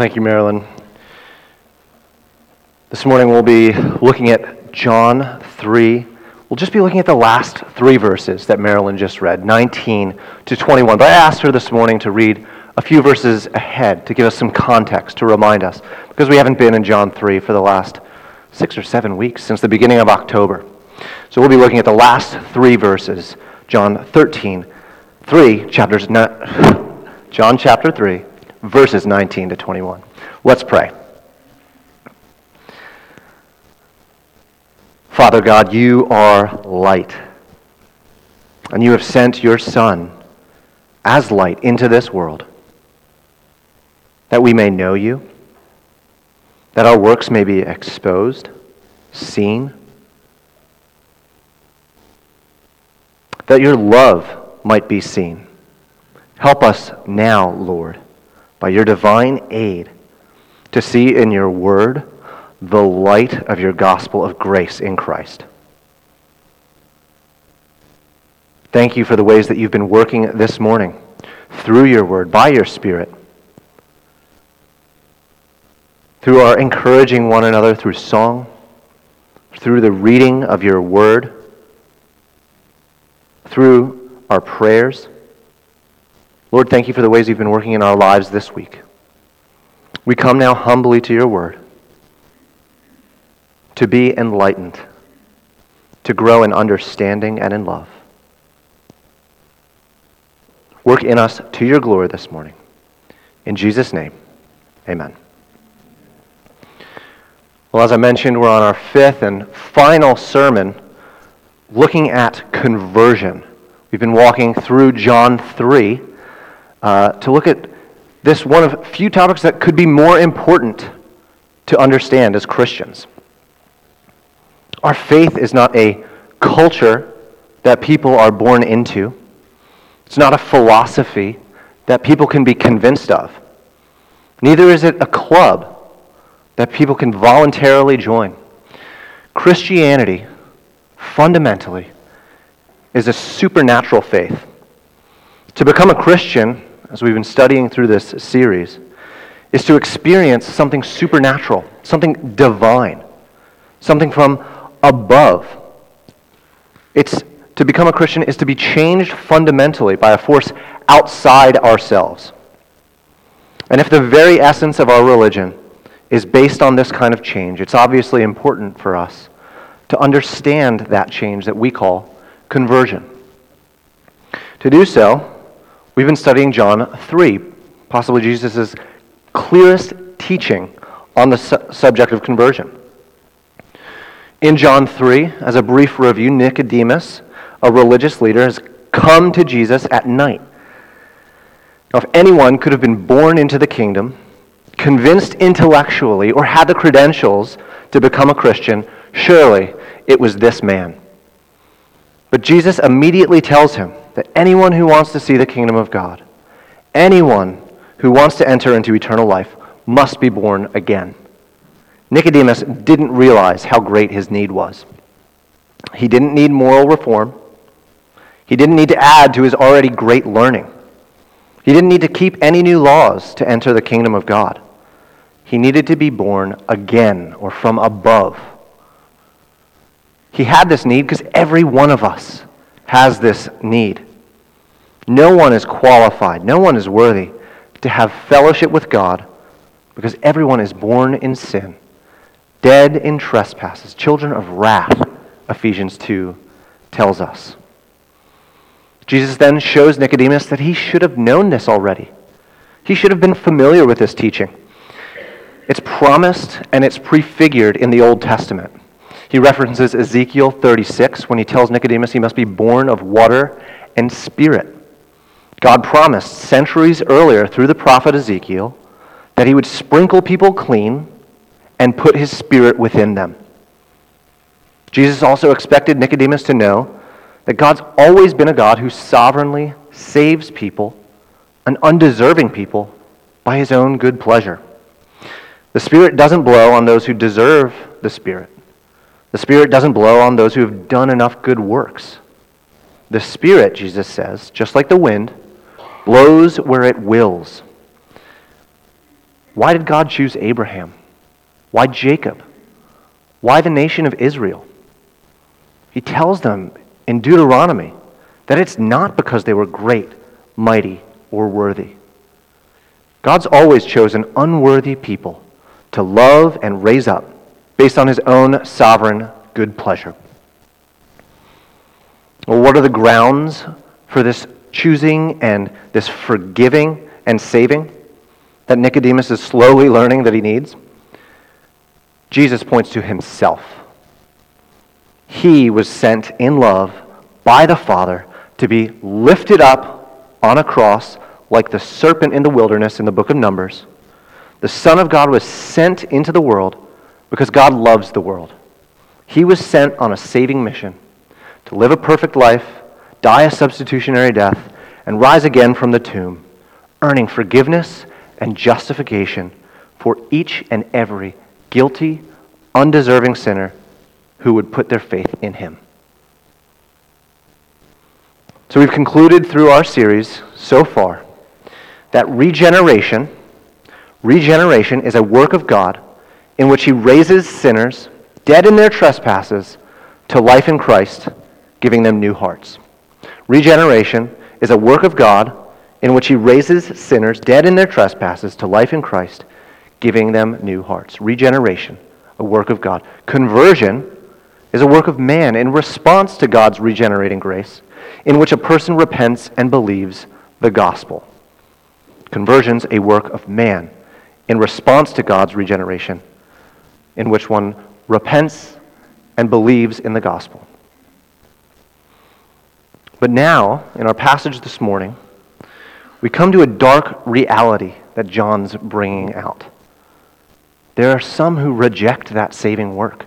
Thank you, Marilyn. This morning we'll be looking at John 3. We'll just be looking at the last three verses that Marilyn just read, 19 to 21. But I asked her this morning to read a few verses ahead to give us some context, to remind us, because we haven't been in John 3 for the last six or seven weeks, since the beginning of October. So we'll be looking at the last three verses, John 13, 3, chapters, John chapter 3, verses 19 to 21. Let's pray. Father God, you are light. And you have sent your Son as light into this world that we may know you, that our works may be exposed, seen, that your love might be seen. Help us now, Lord, by your divine aid, to see in your word the light of your gospel of grace in Christ. Thank you for the ways that you've been working this morning through your word, by your Spirit, through our encouraging one another through song, through the reading of your word, through our prayers. Lord, thank you for the ways you've been working in our lives this week. We come now humbly to your word to be enlightened, to grow in understanding and in love. Work in us to your glory this morning. In Jesus' name, amen. Well, as I mentioned, we're on our fifth and final sermon looking at conversion. We've been walking through John 3 uh, to look at this one of few topics that could be more important to understand as Christians. Our faith is not a culture that people are born into. It's not a philosophy that people can be convinced of. Neither is it a club that people can voluntarily join. Christianity, fundamentally, is a supernatural faith. To become a Christian, as we've been studying through this series, is to experience something supernatural, something divine, something from above. It's to become a Christian is to be changed fundamentally by a force outside ourselves. And if the very essence of our religion is based on this kind of change, it's obviously important for us to understand that change that we call conversion. To do so, we've been studying John 3, possibly Jesus' clearest teaching on the su- subject of conversion. In John 3, as a brief review, Nicodemus, a religious leader, has come to Jesus at night. Now, if anyone could have been born into the kingdom, convinced intellectually, or had the credentials to become a Christian, surely it was this man. But Jesus immediately tells him that anyone who wants to see the kingdom of God, anyone who wants to enter into eternal life, must be born again. Nicodemus didn't realize how great his need was. He didn't need moral reform. He didn't need to add to his already great learning. He didn't need to keep any new laws to enter the kingdom of God. He needed to be born again or from above. He had this need because every one of us has this need. No one is qualified, no one is worthy to have fellowship with God because everyone is born in sin dead in trespasses, children of wrath, Ephesians 2 tells us. Jesus then shows Nicodemus that he should have known this already. He should have been familiar with this teaching. It's promised and it's prefigured in the Old Testament. He references Ezekiel 36 when he tells Nicodemus he must be born of water and spirit. God promised centuries earlier through the prophet Ezekiel that he would sprinkle people clean and put his spirit within them. Jesus also expected Nicodemus to know that God's always been a God who sovereignly saves people, an undeserving people, by his own good pleasure. The Spirit doesn't blow on those who deserve the Spirit. The Spirit doesn't blow on those who have done enough good works. The Spirit, Jesus says, just like the wind, blows where it wills. Why did God choose Abraham? Why Jacob? Why the nation of Israel? He tells them in Deuteronomy that it's not because they were great, mighty, or worthy. God's always chosen unworthy people to love and raise up based on his own sovereign good pleasure. Well, what are the grounds for this choosing and this forgiving and saving that Nicodemus is slowly learning that he needs? Jesus points to himself. He was sent in love by the Father to be lifted up on a cross like the serpent in the wilderness in the book of Numbers. The Son of God was sent into the world because God loves the world. He was sent on a saving mission to live a perfect life, die a substitutionary death, and rise again from the tomb, earning forgiveness and justification for each and every guilty, undeserving sinner who would put their faith in him. So we've concluded through our series so far that regeneration regeneration is a work of God in which he raises sinners dead in their trespasses to life in Christ, giving them new hearts. Regeneration is a work of God in which he raises sinners dead in their trespasses to life in Christ, giving them new hearts. Regeneration, a work of God. Conversion is a work of man in response to God's regenerating grace, in which a person repents and believes the gospel. Conversion's a work of man in response to God's regeneration, in which one repents and believes in the gospel. But now, in our passage this morning, we come to a dark reality that John's bringing out. There are some who reject that saving work,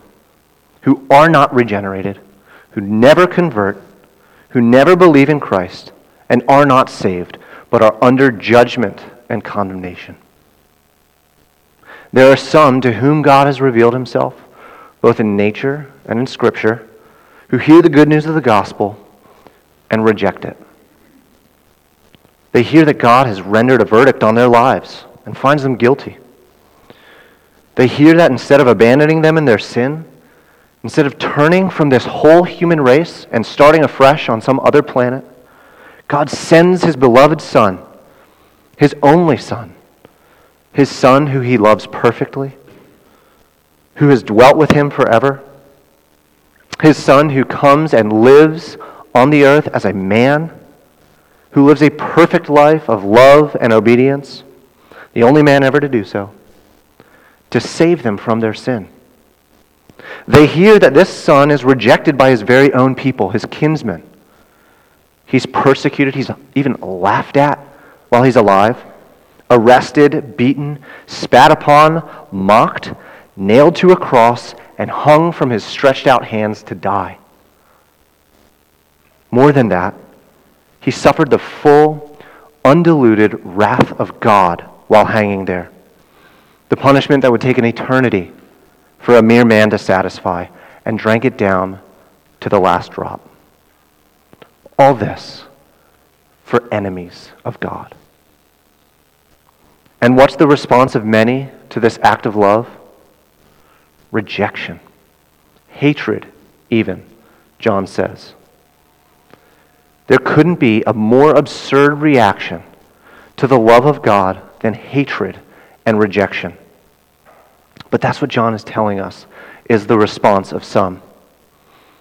who are not regenerated, who never convert, who never believe in Christ, and are not saved, but are under judgment and condemnation. There are some to whom God has revealed himself, both in nature and in Scripture, who hear the good news of the gospel and reject it. They hear that God has rendered a verdict on their lives and finds them guilty. They hear that instead of abandoning them in their sin, instead of turning from this whole human race and starting afresh on some other planet, God sends his beloved Son, his only Son, his Son who he loves perfectly, who has dwelt with him forever, his Son who comes and lives on the earth as a man who lives a perfect life of love and obedience, the only man ever to do so, to save them from their sin. They hear that this son is rejected by his very own people, his kinsmen. He's persecuted, he's even laughed at while he's alive, arrested, beaten, spat upon, mocked, nailed to a cross, and hung from his stretched out hands to die. More than that, he suffered the full, undiluted wrath of God while hanging there. The punishment that would take an eternity for a mere man to satisfy, and drank it down to the last drop. All this for enemies of God. And what's the response of many to this act of love? Rejection, hatred, even, John says. There couldn't be a more absurd reaction to the love of God than hatred and rejection. But that's what John is telling us is the response of some.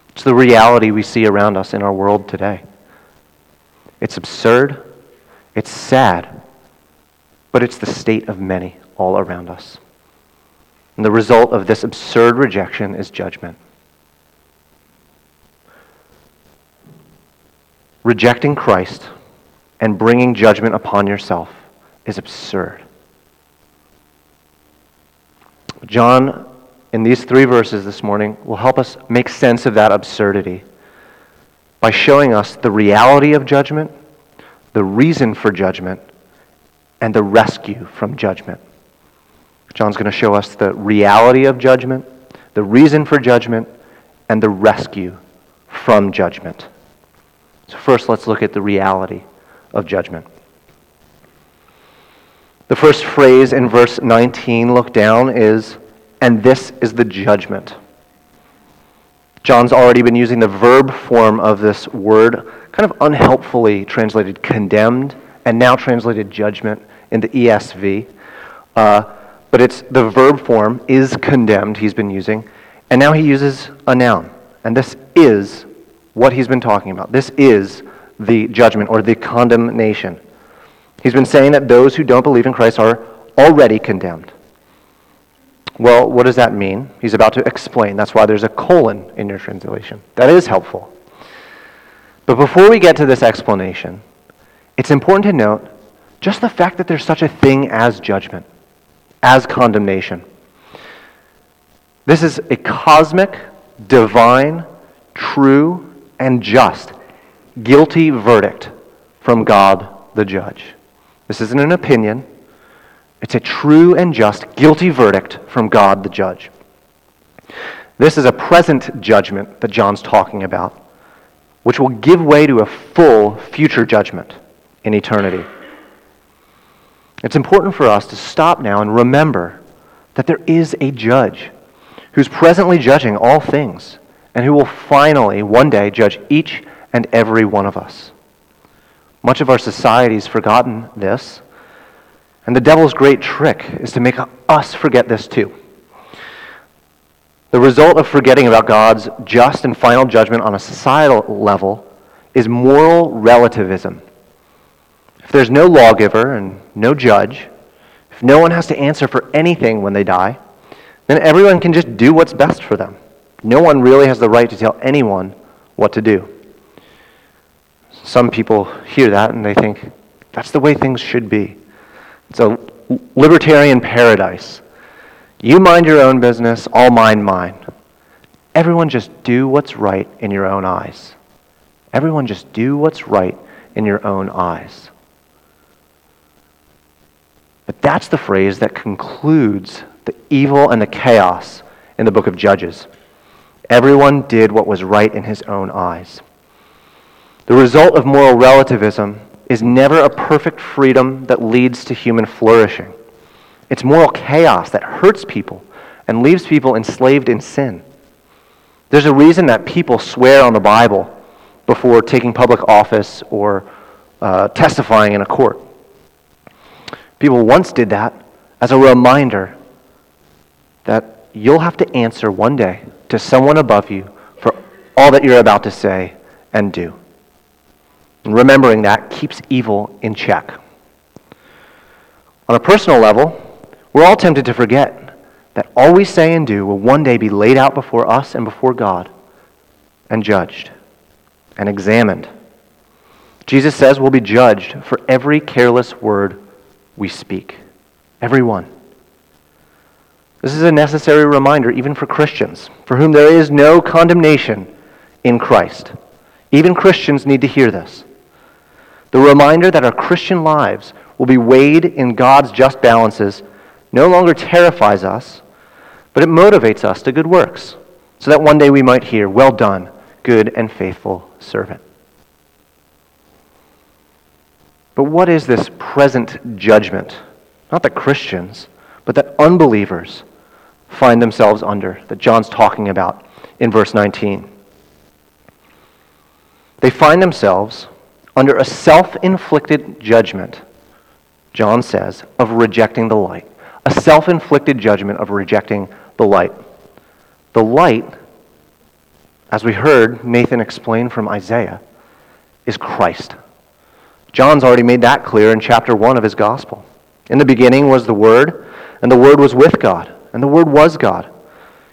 It's the reality we see around us in our world today. It's absurd, it's sad, but it's the state of many all around us. And the result of this absurd rejection is judgment. Rejecting Christ and bringing judgment upon yourself is absurd. John, in these three verses this morning, will help us make sense of that absurdity by showing us the reality of judgment, the reason for judgment, and the rescue from judgment. John's going to show us the reality of judgment, the reason for judgment, and the rescue from judgment. So, first, let's look at the reality of judgment. The first phrase in verse 19, look down, is, and this is the judgment. John's already been using the verb form of this word, kind of unhelpfully translated condemned, and now translated judgment in the ESV. Uh, but it's the verb form is condemned he's been using, and now he uses a noun. And this is what he's been talking about. This is the judgment or the condemnation. He's been saying that those who don't believe in Christ are already condemned. Well, what does that mean? He's about to explain. That's why there's a colon in your translation. That is helpful. But before we get to this explanation, it's important to note just the fact that there's such a thing as judgment, as condemnation. This is a cosmic, divine, true, and just, guilty verdict from God the judge. This isn't an opinion. It's a true and just, guilty verdict from God the judge. This is a present judgment that John's talking about, which will give way to a full future judgment in eternity. It's important for us to stop now and remember that there is a judge who's presently judging all things and who will finally, one day, judge each and every one of us. Much of our society's forgotten this, and the devil's great trick is to make us forget this too. The result of forgetting about God's just and final judgment on a societal level is moral relativism. If there's no lawgiver and no judge, if no one has to answer for anything when they die, then everyone can just do what's best for them. No one really has the right to tell anyone what to do. Some people hear that and they think, that's the way things should be. It's a libertarian paradise. You mind your own business, I'll mind mine. Everyone just do what's right in your own eyes. Everyone just do what's right in your own eyes. But that's the phrase that concludes the evil and the chaos in the book of Judges. Everyone did what was right in his own eyes. The result of moral relativism is never a perfect freedom that leads to human flourishing. It's moral chaos that hurts people and leaves people enslaved in sin. There's a reason that people swear on the Bible before taking public office or uh, testifying in a court. People once did that as a reminder that you'll have to answer one day to someone above you for all that you're about to say and do. And remembering that keeps evil in check. On a personal level, we're all tempted to forget that all we say and do will one day be laid out before us and before God and judged and examined. Jesus says we'll be judged for every careless word we speak. Everyone. This is a necessary reminder, even for Christians, for whom there is no condemnation in Christ. Even Christians need to hear this. The reminder that our Christian lives will be weighed in God's just balances no longer terrifies us, but it motivates us to good works, so that one day we might hear, Well done, good and faithful servant. But what is this present judgment? Not that Christians, but that unbelievers find themselves under, that John's talking about in verse 19. They find themselves under a self inflicted judgment, John says, of rejecting the light. A self inflicted judgment of rejecting the light. The light, as we heard Nathan explain from Isaiah, is Christ. John's already made that clear in chapter 1 of his gospel. In the beginning was the Word, and the Word was with God, and the Word was God.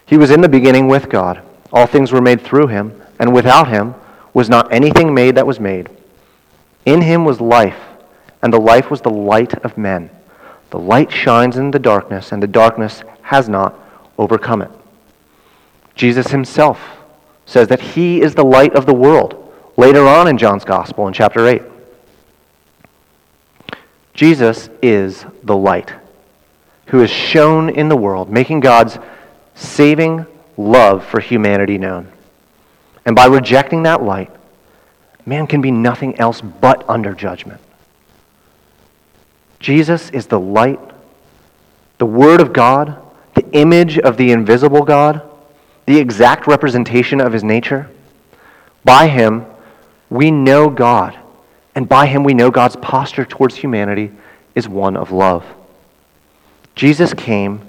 He was in the beginning with God. All things were made through him, and without him was not anything made that was made. In him was life, and the life was the light of men. The light shines in the darkness, and the darkness has not overcome it. Jesus himself says that he is the light of the world later on in John's Gospel in chapter 8. Jesus is the light who is shown in the world, making God's saving love for humanity known. And by rejecting that light, man can be nothing else but under judgment. Jesus is the light, the Word of God, the image of the invisible God, the exact representation of his nature. By him, we know God, and by him, we know God's posture towards humanity is one of love. Jesus came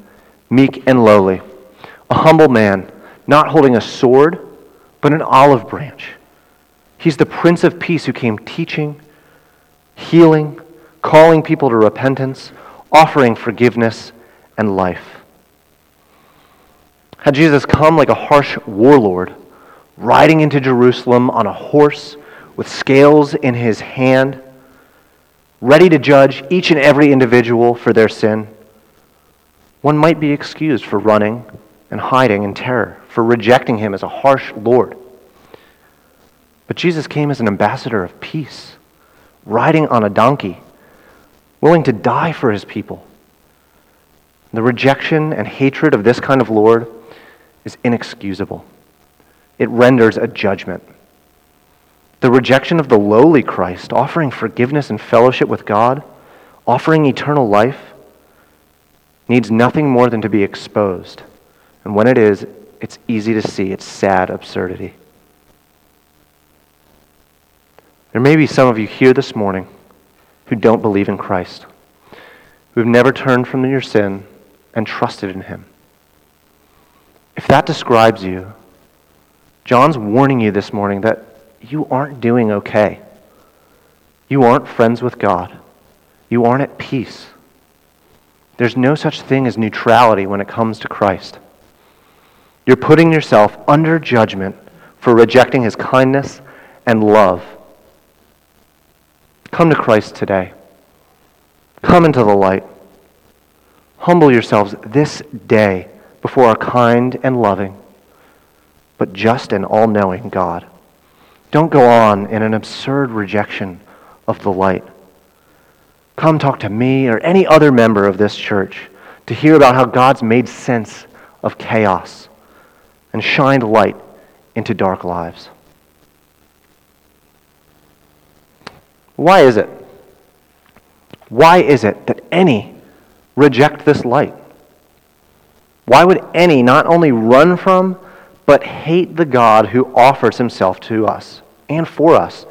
meek and lowly, a humble man, not holding a sword, but an olive branch. He's the Prince of Peace who came teaching, healing, calling people to repentance, offering forgiveness and life. Had Jesus come like a harsh warlord, riding into Jerusalem on a horse with scales in his hand, ready to judge each and every individual for their sin, one might be excused for running and hiding in terror, for rejecting him as a harsh Lord. But Jesus came as an ambassador of peace, riding on a donkey, willing to die for his people. The rejection and hatred of this kind of Lord is inexcusable. It renders a judgment. The rejection of the lowly Christ, offering forgiveness and fellowship with God, offering eternal life, needs nothing more than to be exposed. And when it is, it's easy to see its sad absurdity. There may be some of you here this morning who don't believe in Christ, who have never turned from your sin and trusted in Him. If that describes you, John's warning you this morning that you aren't doing okay. You aren't friends with God. You aren't at peace. There's no such thing as neutrality when it comes to Christ. You're putting yourself under judgment for rejecting his kindness and love. Come to Christ today. Come into the light. Humble yourselves this day before a kind and loving, but just and all knowing God. Don't go on in an absurd rejection of the light. Come talk to me or any other member of this church to hear about how God's made sense of chaos and shined light into dark lives. Why is it? Why is it that any reject this light? Why would any not only run from, but hate the God who offers himself to us and for us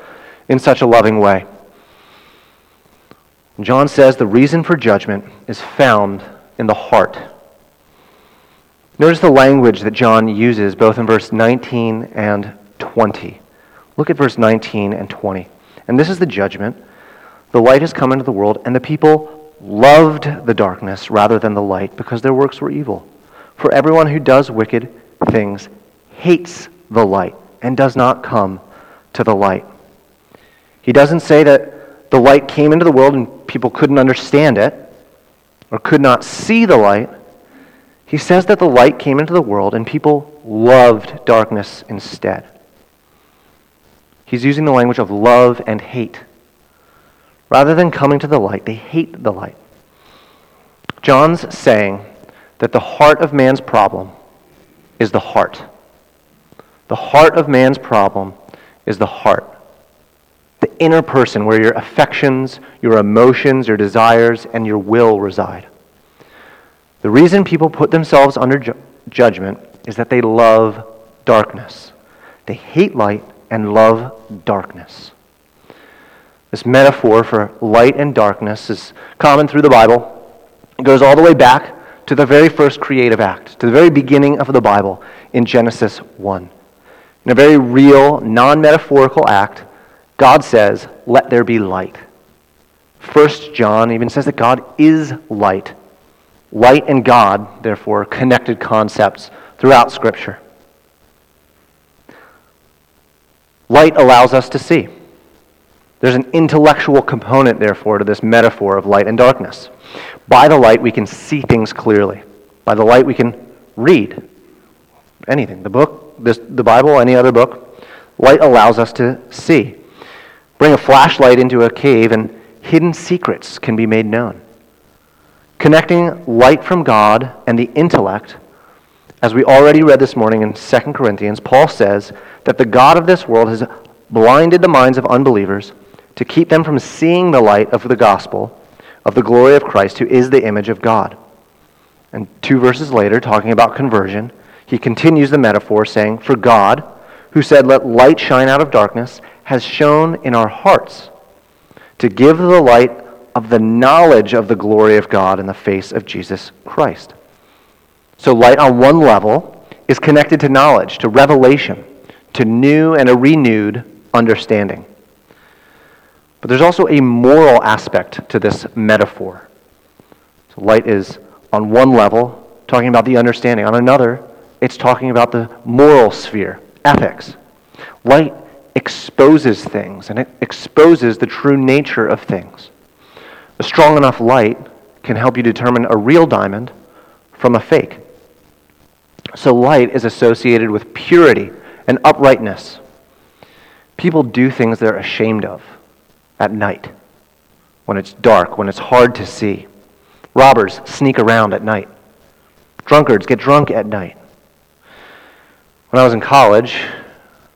in such a loving way? John says the reason for judgment is found in the heart. Notice the language that John uses both in verse 19 and 20. Look at verse 19 and 20. And this is the judgment. The light has come into the world, and the people loved the darkness rather than the light because their works were evil. For everyone who does wicked things hates the light and does not come to the light. He doesn't say that the light came into the world and people couldn't understand it or could not see the light. He says that the light came into the world and people loved darkness instead. He's using the language of love and hate. Rather than coming to the light, they hate the light. John's saying that the heart of man's problem is the heart. The heart of man's problem is the heart. The inner person where your affections, your emotions, your desires, and your will reside. The reason people put themselves under ju- judgment is that they love darkness. They hate light and love darkness. This metaphor for light and darkness is common through the Bible. It goes all the way back to the very first creative act, to the very beginning of the Bible in Genesis 1. In a very real, non metaphorical act, God says, Let there be light. First John even says that God is light. Light and God, therefore, connected concepts throughout Scripture. Light allows us to see. There's an intellectual component, therefore, to this metaphor of light and darkness. By the light, we can see things clearly. By the light, we can read anything the book, this, the Bible, any other book. Light allows us to see. Bring a flashlight into a cave, and hidden secrets can be made known. Connecting light from God and the intellect, as we already read this morning in 2 Corinthians, Paul says that the God of this world has blinded the minds of unbelievers to keep them from seeing the light of the gospel of the glory of Christ, who is the image of God. And two verses later, talking about conversion, he continues the metaphor, saying, For God, who said, Let light shine out of darkness, has shone in our hearts to give the light of the knowledge of the glory of God in the face of Jesus Christ. So, light on one level is connected to knowledge, to revelation, to new and a renewed understanding. But there's also a moral aspect to this metaphor. So, light is on one level talking about the understanding, on another, it's talking about the moral sphere, ethics. Light exposes things, and it exposes the true nature of things. A strong enough light can help you determine a real diamond from a fake. So, light is associated with purity and uprightness. People do things they're ashamed of at night, when it's dark, when it's hard to see. Robbers sneak around at night. Drunkards get drunk at night. When I was in college,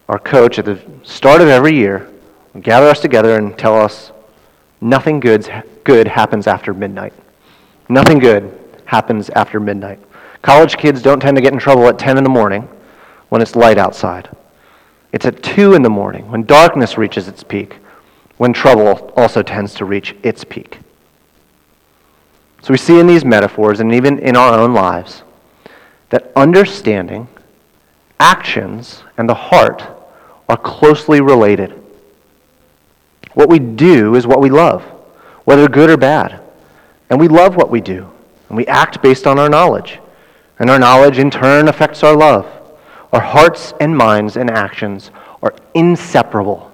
our coach at the start of every year would gather us together and tell us nothing good, good happens after midnight. Nothing good happens after midnight. College kids don't tend to get in trouble at 10 in the morning when it's light outside. It's at 2 in the morning when darkness reaches its peak, when trouble also tends to reach its peak. So we see in these metaphors and even in our own lives that understanding, actions, and the heart are closely related. What we do is what we love, whether good or bad. And we love what we do, and we act based on our knowledge. And our knowledge, in turn, affects our love. Our hearts and minds and actions are inseparable.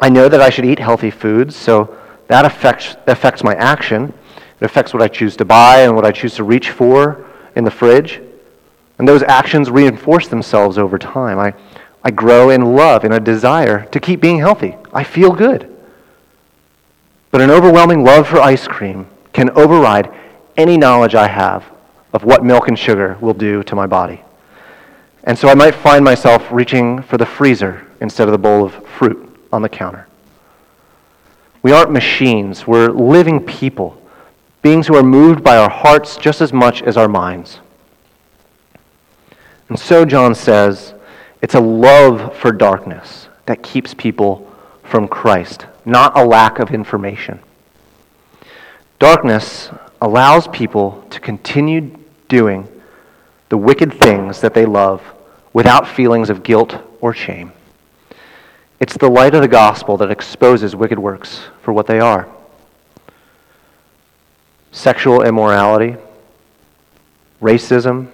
I know that I should eat healthy foods, so that affects, affects my action. It affects what I choose to buy and what I choose to reach for in the fridge. And those actions reinforce themselves over time. I, I grow in love and a desire to keep being healthy. I feel good. But an overwhelming love for ice cream can override any knowledge I have of what milk and sugar will do to my body. And so I might find myself reaching for the freezer instead of the bowl of fruit on the counter. We aren't machines, we're living people, beings who are moved by our hearts just as much as our minds. And so John says, it's a love for darkness that keeps people from Christ, not a lack of information. Darkness allows people to continue doing the wicked things that they love without feelings of guilt or shame. It's the light of the gospel that exposes wicked works for what they are sexual immorality, racism,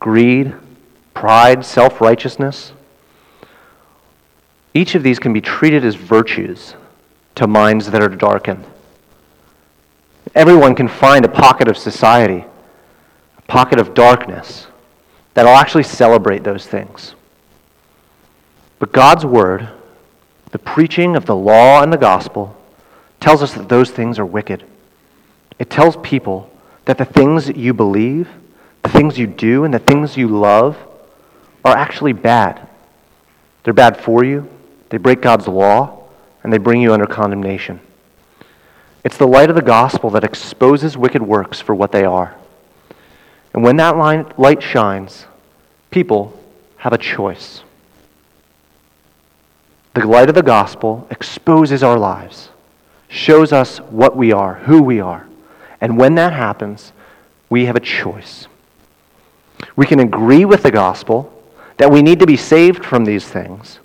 greed, pride, self righteousness. Each of these can be treated as virtues to minds that are darkened. Everyone can find a pocket of society, a pocket of darkness, that'll actually celebrate those things. But God's Word, the preaching of the law and the gospel, tells us that those things are wicked. It tells people that the things that you believe, the things you do, and the things you love are actually bad. They're bad for you, they break God's law, and they bring you under condemnation. It's the light of the gospel that exposes wicked works for what they are. And when that light shines, people have a choice. The light of the gospel exposes our lives, shows us what we are, who we are. And when that happens, we have a choice. We can agree with the gospel that we need to be saved from these things.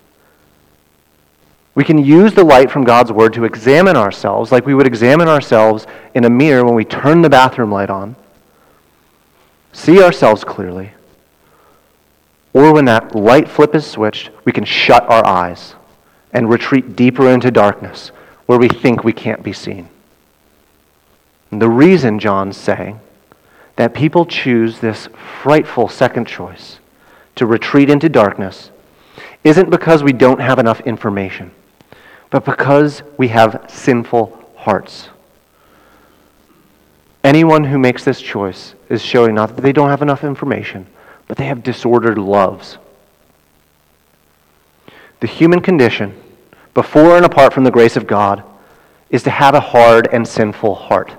We can use the light from God's word to examine ourselves like we would examine ourselves in a mirror when we turn the bathroom light on, see ourselves clearly, or when that light flip is switched, we can shut our eyes and retreat deeper into darkness where we think we can't be seen. And the reason John's saying that people choose this frightful second choice to retreat into darkness isn't because we don't have enough information, but because we have sinful hearts. Anyone who makes this choice is showing not that they don't have enough information, but they have disordered loves. The human condition, before and apart from the grace of God, is to have a hard and sinful heart.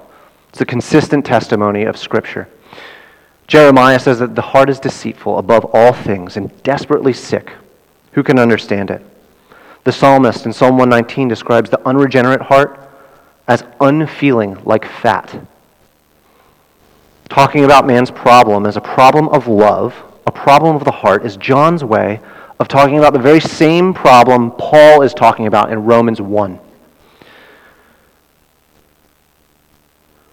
It's a consistent testimony of Scripture. Jeremiah says that the heart is deceitful above all things and desperately sick. Who can understand it? The psalmist in Psalm 119 describes the unregenerate heart as unfeeling like fat. Talking about man's problem as a problem of love, a problem of the heart, is John's way of talking about the very same problem Paul is talking about in Romans 1.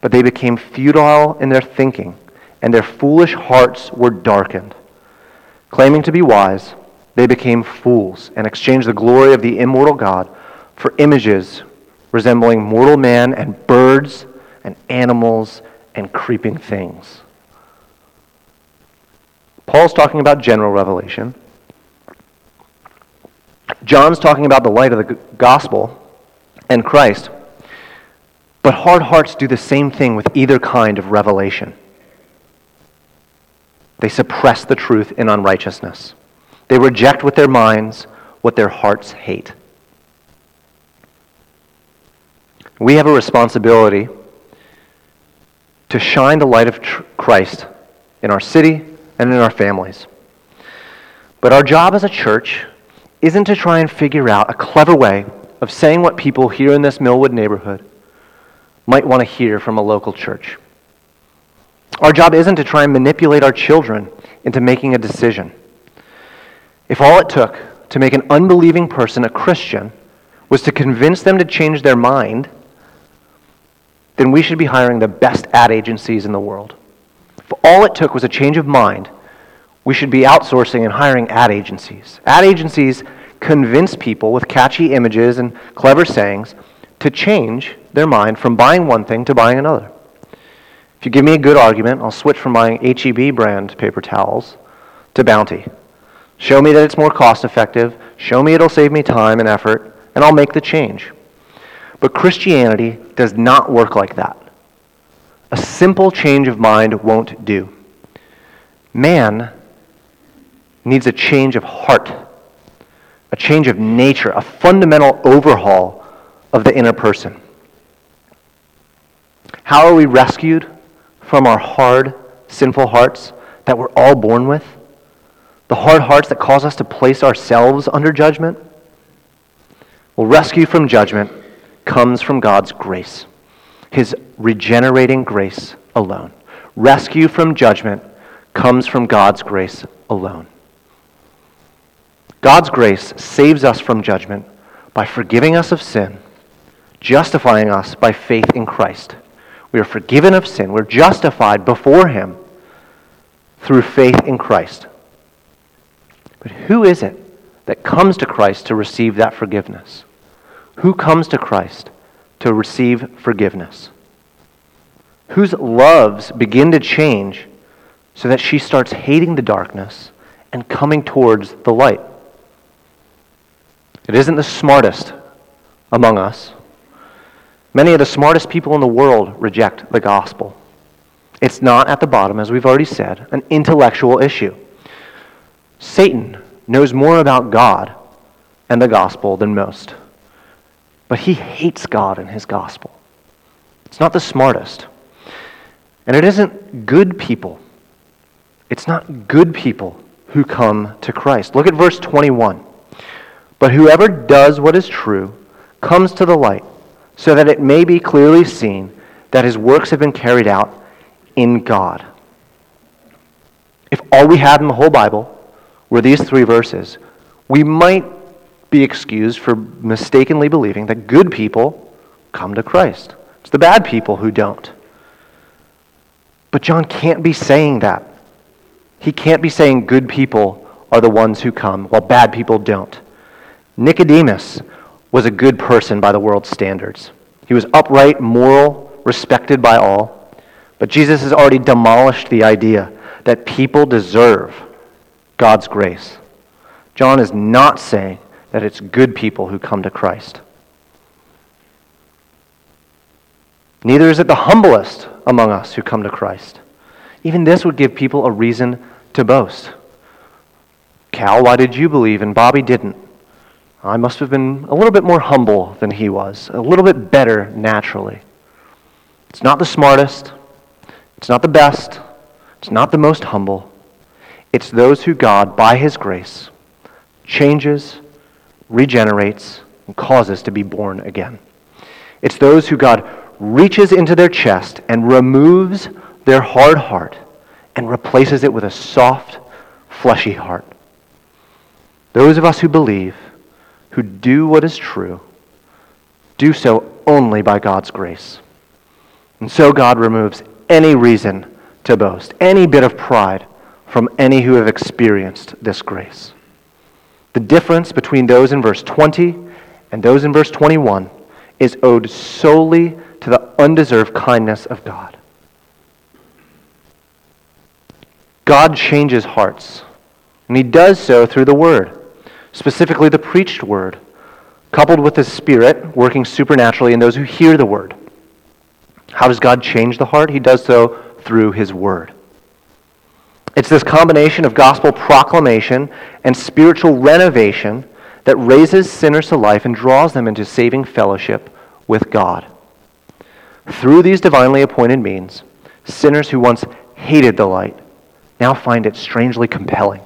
but they became futile in their thinking, and their foolish hearts were darkened. Claiming to be wise, they became fools and exchanged the glory of the immortal God for images resembling mortal man and birds and animals and creeping things. Paul's talking about general revelation. John's talking about the light of the gospel and Christ. But hard hearts do the same thing with either kind of revelation. They suppress the truth in unrighteousness. They reject with their minds what their hearts hate. We have a responsibility to shine the light of tr- Christ in our city and in our families. But our job as a church isn't to try and figure out a clever way of saying what people here in this Millwood neighborhood might want to hear from a local church. Our job isn't to try and manipulate our children into making a decision. If all it took to make an unbelieving person a Christian was to convince them to change their mind, then we should be hiring the best ad agencies in the world. If all it took was a change of mind, we should be outsourcing and hiring ad agencies. Ad agencies convince people with catchy images and clever sayings to change their mind from buying one thing to buying another. If you give me a good argument, I'll switch from buying HEB brand paper towels to Bounty. Show me that it's more cost effective, show me it'll save me time and effort, and I'll make the change. But Christianity does not work like that. A simple change of mind won't do. Man needs a change of heart, a change of nature, a fundamental overhaul of the inner person. How are we rescued from our hard, sinful hearts that we're all born with? The hard hearts that cause us to place ourselves under judgment? Well, rescue from judgment comes from God's grace, His regenerating grace alone. Rescue from judgment comes from God's grace alone. God's grace saves us from judgment by forgiving us of sin, justifying us by faith in Christ. We are forgiven of sin. We're justified before Him through faith in Christ. But who is it that comes to Christ to receive that forgiveness? Who comes to Christ to receive forgiveness? Whose loves begin to change so that she starts hating the darkness and coming towards the light? It isn't the smartest among us. Many of the smartest people in the world reject the gospel. It's not at the bottom, as we've already said, an intellectual issue. Satan knows more about God and the gospel than most. But he hates God and his gospel. It's not the smartest. And it isn't good people. It's not good people who come to Christ. Look at verse 21. But whoever does what is true comes to the light, so that it may be clearly seen that his works have been carried out in God. If all we had in the whole Bible were these three verses, we might be excused for mistakenly believing that good people come to Christ. It's the bad people who don't. But John can't be saying that. He can't be saying good people are the ones who come while bad people don't. Nicodemus, was a good person by the world's standards. He was upright, moral, respected by all. But Jesus has already demolished the idea that people deserve God's grace. John is not saying that it's good people who come to Christ. Neither is it the humblest among us who come to Christ. Even this would give people a reason to boast. Cal, why did you believe and Bobby didn't? I must have been a little bit more humble than he was, a little bit better naturally. It's not the smartest, it's not the best, it's not the most humble. It's those who God, by his grace, changes, regenerates, and causes to be born again. It's those who God reaches into their chest and removes their hard heart and replaces it with a soft, fleshy heart. Those of us who believe who do what is true do so only by God's grace. And so God removes any reason to boast, any bit of pride from any who have experienced this grace. The difference between those in verse 20 and those in verse 21 is owed solely to the undeserved kindness of God. God changes hearts, and He does so through the Word specifically the preached word, coupled with the Spirit working supernaturally in those who hear the word. How does God change the heart? He does so through his word. It's this combination of gospel proclamation and spiritual renovation that raises sinners to life and draws them into saving fellowship with God. Through these divinely appointed means, sinners who once hated the light now find it strangely compelling.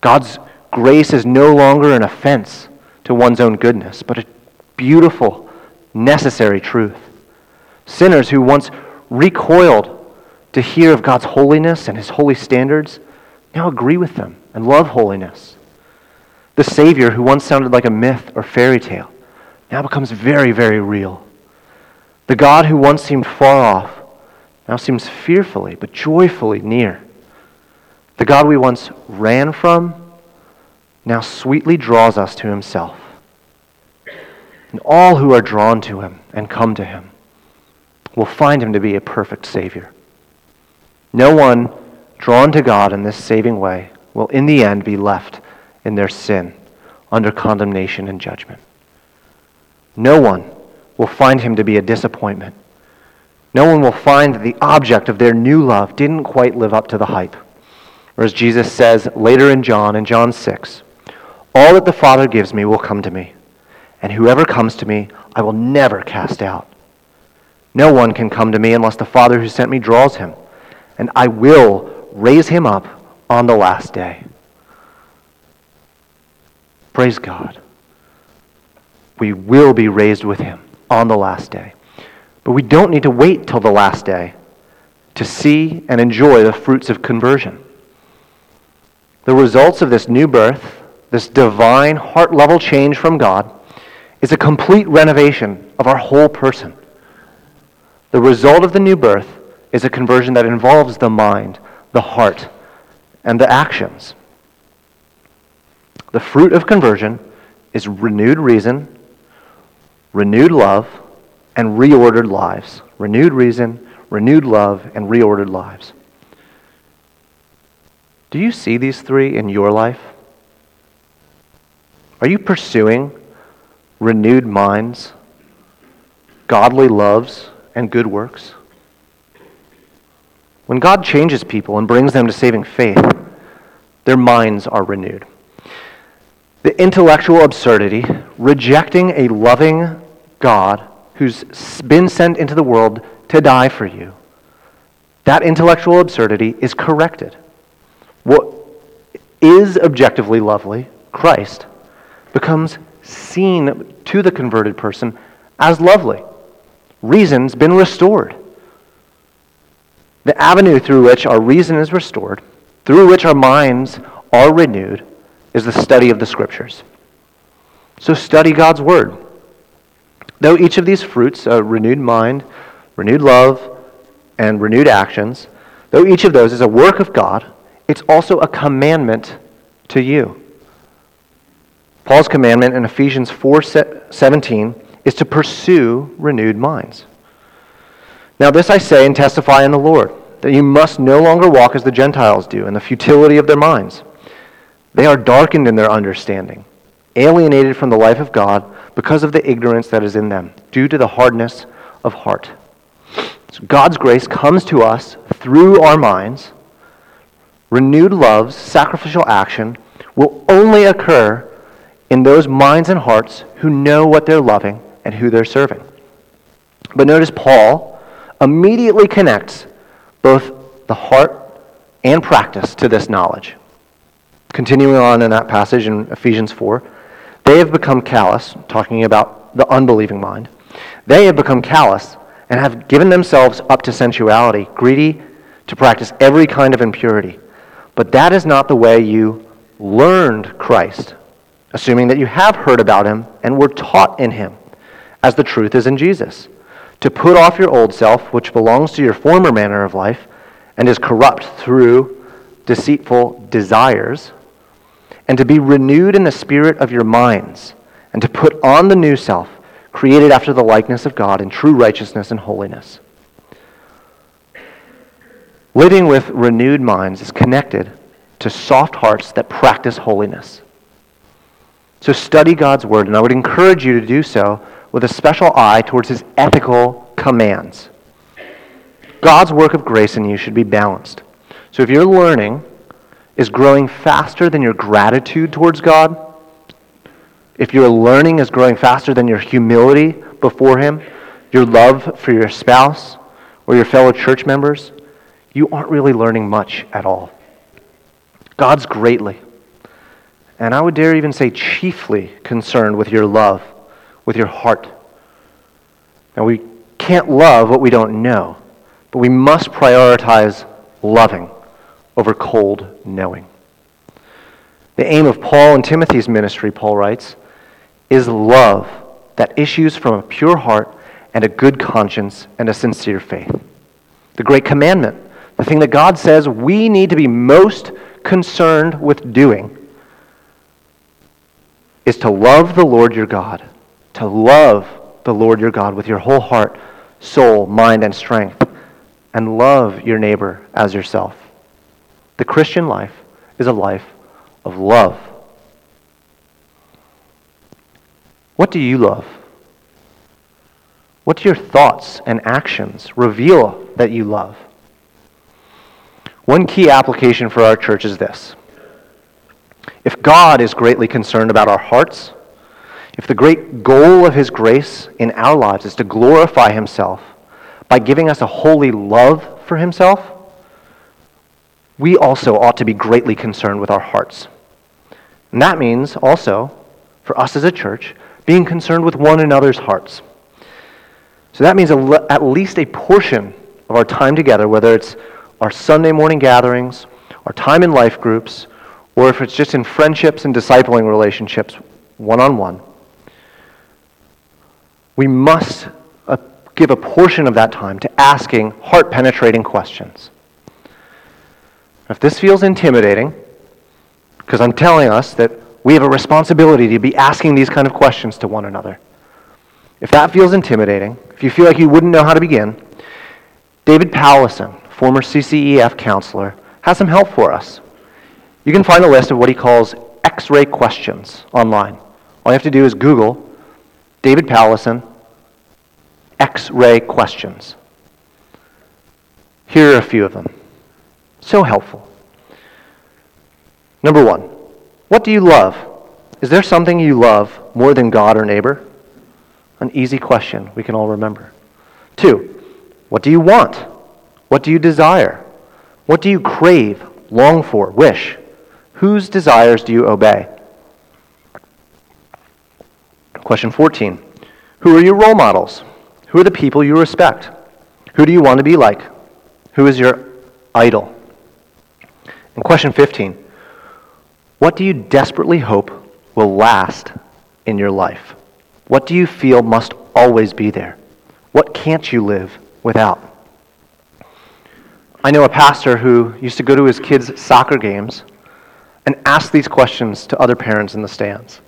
God's Grace is no longer an offense to one's own goodness, but a beautiful, necessary truth. Sinners who once recoiled to hear of God's holiness and his holy standards now agree with them and love holiness. The Savior, who once sounded like a myth or fairy tale, now becomes very, very real. The God who once seemed far off now seems fearfully but joyfully near. The God we once ran from now sweetly draws us to himself. And all who are drawn to him and come to him will find him to be a perfect Savior. No one drawn to God in this saving way will in the end be left in their sin under condemnation and judgment. No one will find him to be a disappointment. No one will find that the object of their new love didn't quite live up to the hype. Or as Jesus says later in John, in John 6, all that the Father gives me will come to me, and whoever comes to me, I will never cast out. No one can come to me unless the Father who sent me draws him, and I will raise him up on the last day. Praise God. We will be raised with him on the last day. But we don't need to wait till the last day to see and enjoy the fruits of conversion. The results of this new birth this divine heart level change from God, is a complete renovation of our whole person. The result of the new birth is a conversion that involves the mind, the heart, and the actions. The fruit of conversion is renewed reason, renewed love, and reordered lives. Renewed reason, renewed love, and reordered lives. Do you see these three in your life? Are you pursuing renewed minds, godly loves, and good works? When God changes people and brings them to saving faith, their minds are renewed. The intellectual absurdity, rejecting a loving God who's been sent into the world to die for you, that intellectual absurdity is corrected. What is objectively lovely, Christ, becomes seen to the converted person as lovely. Reason's been restored. The avenue through which our reason is restored, through which our minds are renewed, is the study of the Scriptures. So study God's Word. Though each of these fruits, a renewed mind, renewed love, and renewed actions, though each of those is a work of God, it's also a commandment to you. Paul's commandment in Ephesians 4:17 is to pursue renewed minds. Now this I say and testify in the Lord, that you must no longer walk as the Gentiles do in the futility of their minds. They are darkened in their understanding, alienated from the life of God because of the ignorance that is in them, due to the hardness of heart. So God's grace comes to us through our minds. Renewed love's sacrificial action will only occur in those minds and hearts who know what they're loving and who they're serving. But notice Paul immediately connects both the heart and practice to this knowledge. Continuing on in that passage in Ephesians 4, they have become callous, talking about the unbelieving mind. They have become callous and have given themselves up to sensuality, greedy to practice every kind of impurity. But that is not the way you learned Christ, assuming that you have heard about him and were taught in him, as the truth is in Jesus. To put off your old self, which belongs to your former manner of life and is corrupt through deceitful desires and to be renewed in the spirit of your minds, and to put on the new self, created after the likeness of God in true righteousness and holiness. Living with renewed minds is connected to soft hearts that practice holiness. So study God's word, and I would encourage you to do so with a special eye towards his ethical commands. God's work of grace in you should be balanced. So if you're learning is growing faster than your gratitude towards God, if your learning is growing faster than your humility before Him, your love for your spouse or your fellow church members, you aren't really learning much at all. God's greatly, and I would dare even say chiefly, concerned with your love, with your heart. Now, we can't love what we don't know, but we must prioritize loving over cold knowing. The aim of Paul and Timothy's ministry, Paul writes, is love that issues from a pure heart and a good conscience and a sincere faith. The great commandment, the thing that God says we need to be most concerned with doing, is to love the Lord your God, to love the Lord your God with your whole heart, soul, mind, and strength, and love your neighbor as yourself. The Christian life is a life of love. What do you love? What do your thoughts and actions reveal that you love? One key application for our church is this. If God is greatly concerned about our hearts, if the great goal of His grace in our lives is to glorify Himself by giving us a holy love for Himself, we also ought to be greatly concerned with our hearts. And that means also, for us as a church, being concerned with one another's hearts. So that means at least a portion of our time together, whether it's our Sunday morning gatherings, our time in life groups, or if it's just in friendships and discipling relationships one on one, we must uh, give a portion of that time to asking heart penetrating questions. If this feels intimidating, because I'm telling us that we have a responsibility to be asking these kind of questions to one another. If that feels intimidating, if you feel like you wouldn't know how to begin, David Powlison, former CCEF counselor, has some help for us. You can find a list of what he calls X ray questions online. All you have to do is Google David Powlison X ray questions. Here are a few of them. So helpful. Number one, what do you love? Is there something you love more than God or neighbor? An easy question we can all remember. Two, what do you want? What do you desire? What do you crave, long for, wish? Whose desires do you obey? Question 14 Who are your role models? Who are the people you respect? Who do you want to be like? Who is your idol? And question 15 What do you desperately hope will last in your life? What do you feel must always be there? What can't you live without? I know a pastor who used to go to his kids' soccer games and ask these questions to other parents in the stands.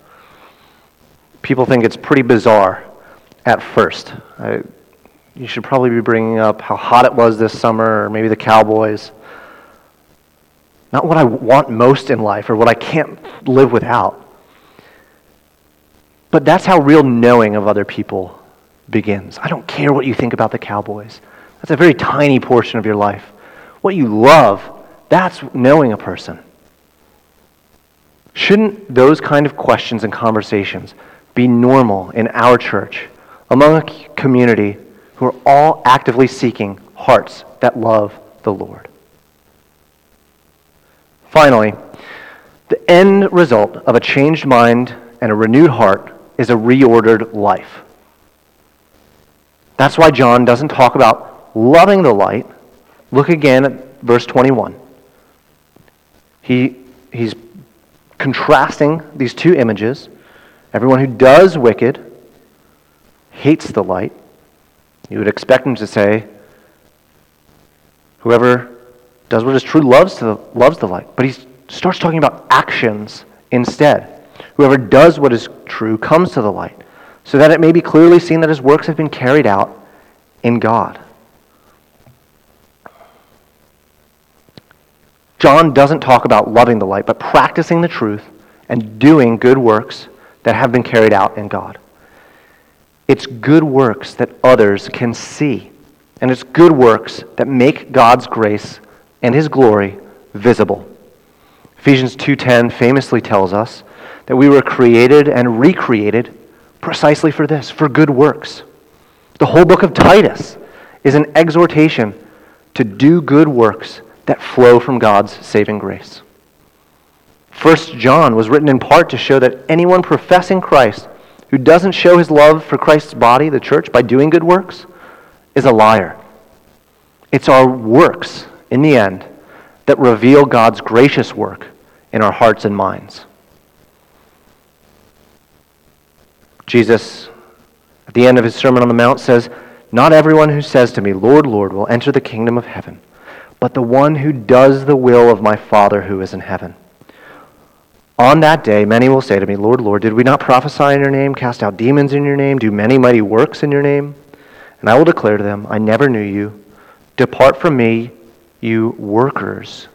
people think it's pretty bizarre at first. I, you should probably be bringing up how hot it was this summer, or maybe the Cowboys. Not what I want most in life or what I can't live without. But that's how real knowing of other people begins. I don't care what you think about the Cowboys. That's a very tiny portion of your life. What you love, that's knowing a person. Shouldn't those kind of questions and conversations be normal in our church among a community who are all actively seeking hearts that love the Lord? Finally, the end result of a changed mind and a renewed heart is a reordered life. That's why John doesn't talk about loving the light. Look again at verse 21. He, he's contrasting these two images. Everyone who does wicked hates the light. You would expect him to say, Whoever does what is true loves, to, loves the light. But he starts talking about actions instead. Whoever does what is true comes to the light, so that it may be clearly seen that his works have been carried out in God. John doesn't talk about loving the light, but practicing the truth and doing good works that have been carried out in God. It's good works that others can see, and it's good works that make God's grace and his glory visible. Ephesians 2:10 famously tells us that we were created and recreated precisely for this, for good works. The whole book of Titus is an exhortation to do good works that flow from God's saving grace. First John was written in part to show that anyone professing Christ who doesn't show his love for Christ's body, the church, by doing good works is a liar. It's our works in the end, that reveal God's gracious work in our hearts and minds. Jesus, at the end of his Sermon on the Mount, says, Not everyone who says to me, Lord, Lord, will enter the kingdom of heaven, but the one who does the will of my Father who is in heaven. On that day, many will say to me, Lord, Lord, did we not prophesy in your name, cast out demons in your name, do many mighty works in your name? And I will declare to them, I never knew you. Depart from me, you workers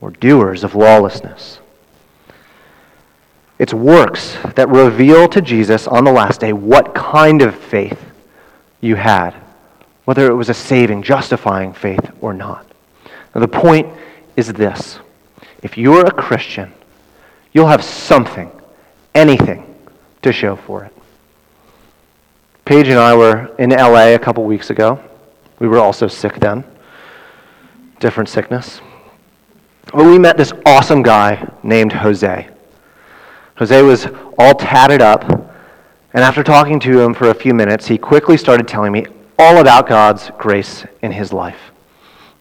or doers of lawlessness. It's works that reveal to Jesus on the last day what kind of faith you had, whether it was a saving, justifying faith or not. Now, the point is this if you're a Christian, you'll have something, anything, to show for it. Paige and I were in LA a couple weeks ago. We were also sick then different sickness. But we met this awesome guy named Jose. Jose was all tatted up, and after talking to him for a few minutes, he quickly started telling me all about God's grace in his life.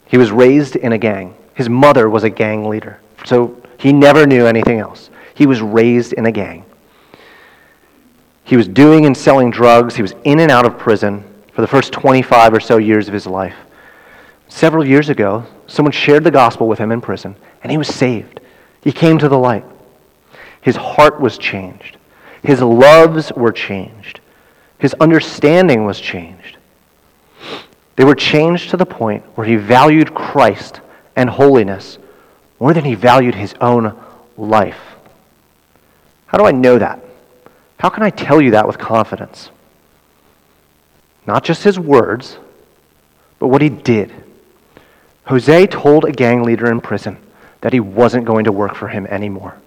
He was raised in a gang. His mother was a gang leader, so he never knew anything else. He was raised in a gang. He was doing and selling drugs. He was in and out of prison for the first 25 or so years of his life. Several years ago, someone shared the gospel with him in prison, and he was saved. He came to the light. His heart was changed. His loves were changed. His understanding was changed. They were changed to the point where he valued Christ and holiness more than he valued his own life. How do I know that? How can I tell you that with confidence? Not just his words, but what he did. Jose told a gang leader in prison that he wasn't going to work for him anymore.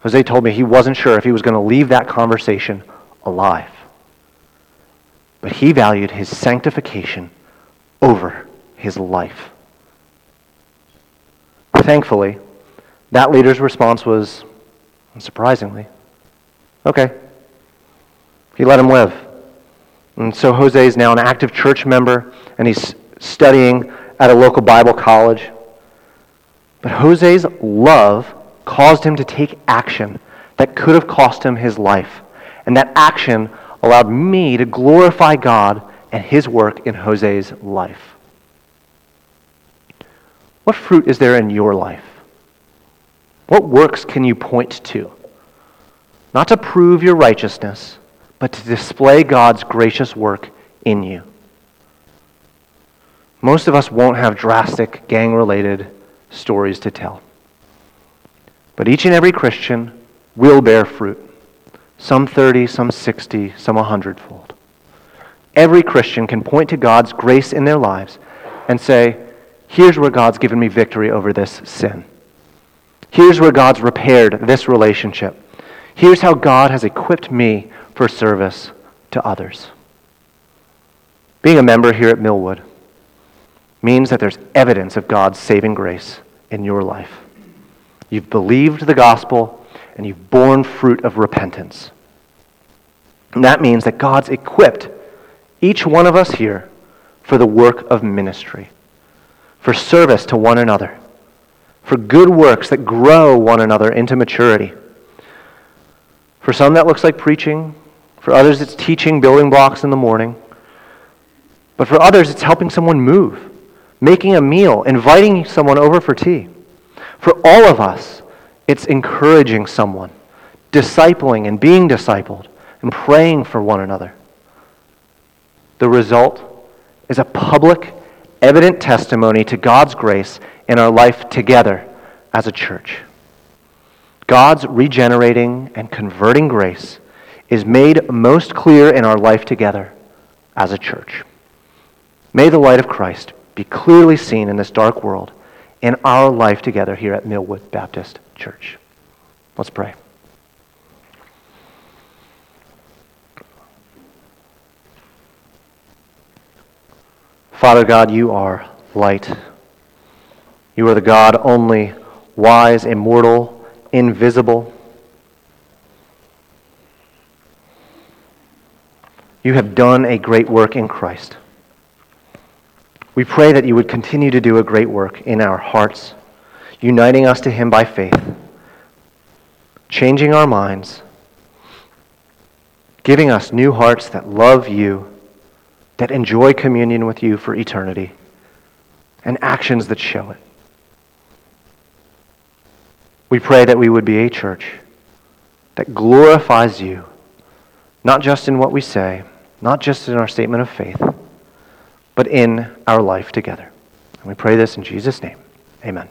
Jose told me he wasn't sure if he was going to leave that conversation alive. But he valued his sanctification over his life. Thankfully, that leader's response was, surprisingly, okay. He let him live. And so Jose is now an active church member, and he's studying at a local Bible college. But Jose's love caused him to take action that could have cost him his life. And that action allowed me to glorify God and his work in Jose's life. What fruit is there in your life? What works can you point to? not to prove your righteousness, but to display God's gracious work in you. Most of us won't have drastic gang related stories to tell. But each and every Christian will bear fruit some 30, some 60, some 100 fold. Every Christian can point to God's grace in their lives and say, Here's where God's given me victory over this sin. Here's where God's repaired this relationship. Here's how God has equipped me for service to others. Being a member here at Millwood means that there's evidence of God's saving grace in your life. You've believed the gospel and you've borne fruit of repentance. And that means that God's equipped each one of us here for the work of ministry, for service to one another, for good works that grow one another into maturity. For some, that looks like preaching. For others, it's teaching building blocks in the morning. But for others, it's helping someone move, making a meal, inviting someone over for tea. For all of us, it's encouraging someone, discipling and being discipled, and praying for one another. The result is a public, evident testimony to God's grace in our life together as a church. God's regenerating and converting grace is made most clear in our life together as a church. May the light of Christ be clearly seen in this dark world in our life together here at Millwood Baptist Church. Let's pray. Father God, you are light. You are the God only wise, immortal, invisible. You have done a great work in Christ. We pray that you would continue to do a great work in our hearts, uniting us to Him by faith, changing our minds, giving us new hearts that love you, that enjoy communion with you for eternity, and actions that show it. We pray that we would be a church that glorifies you, not just in what we say, not just in our statement of faith, but in our life together. And we pray this in Jesus' name. Amen.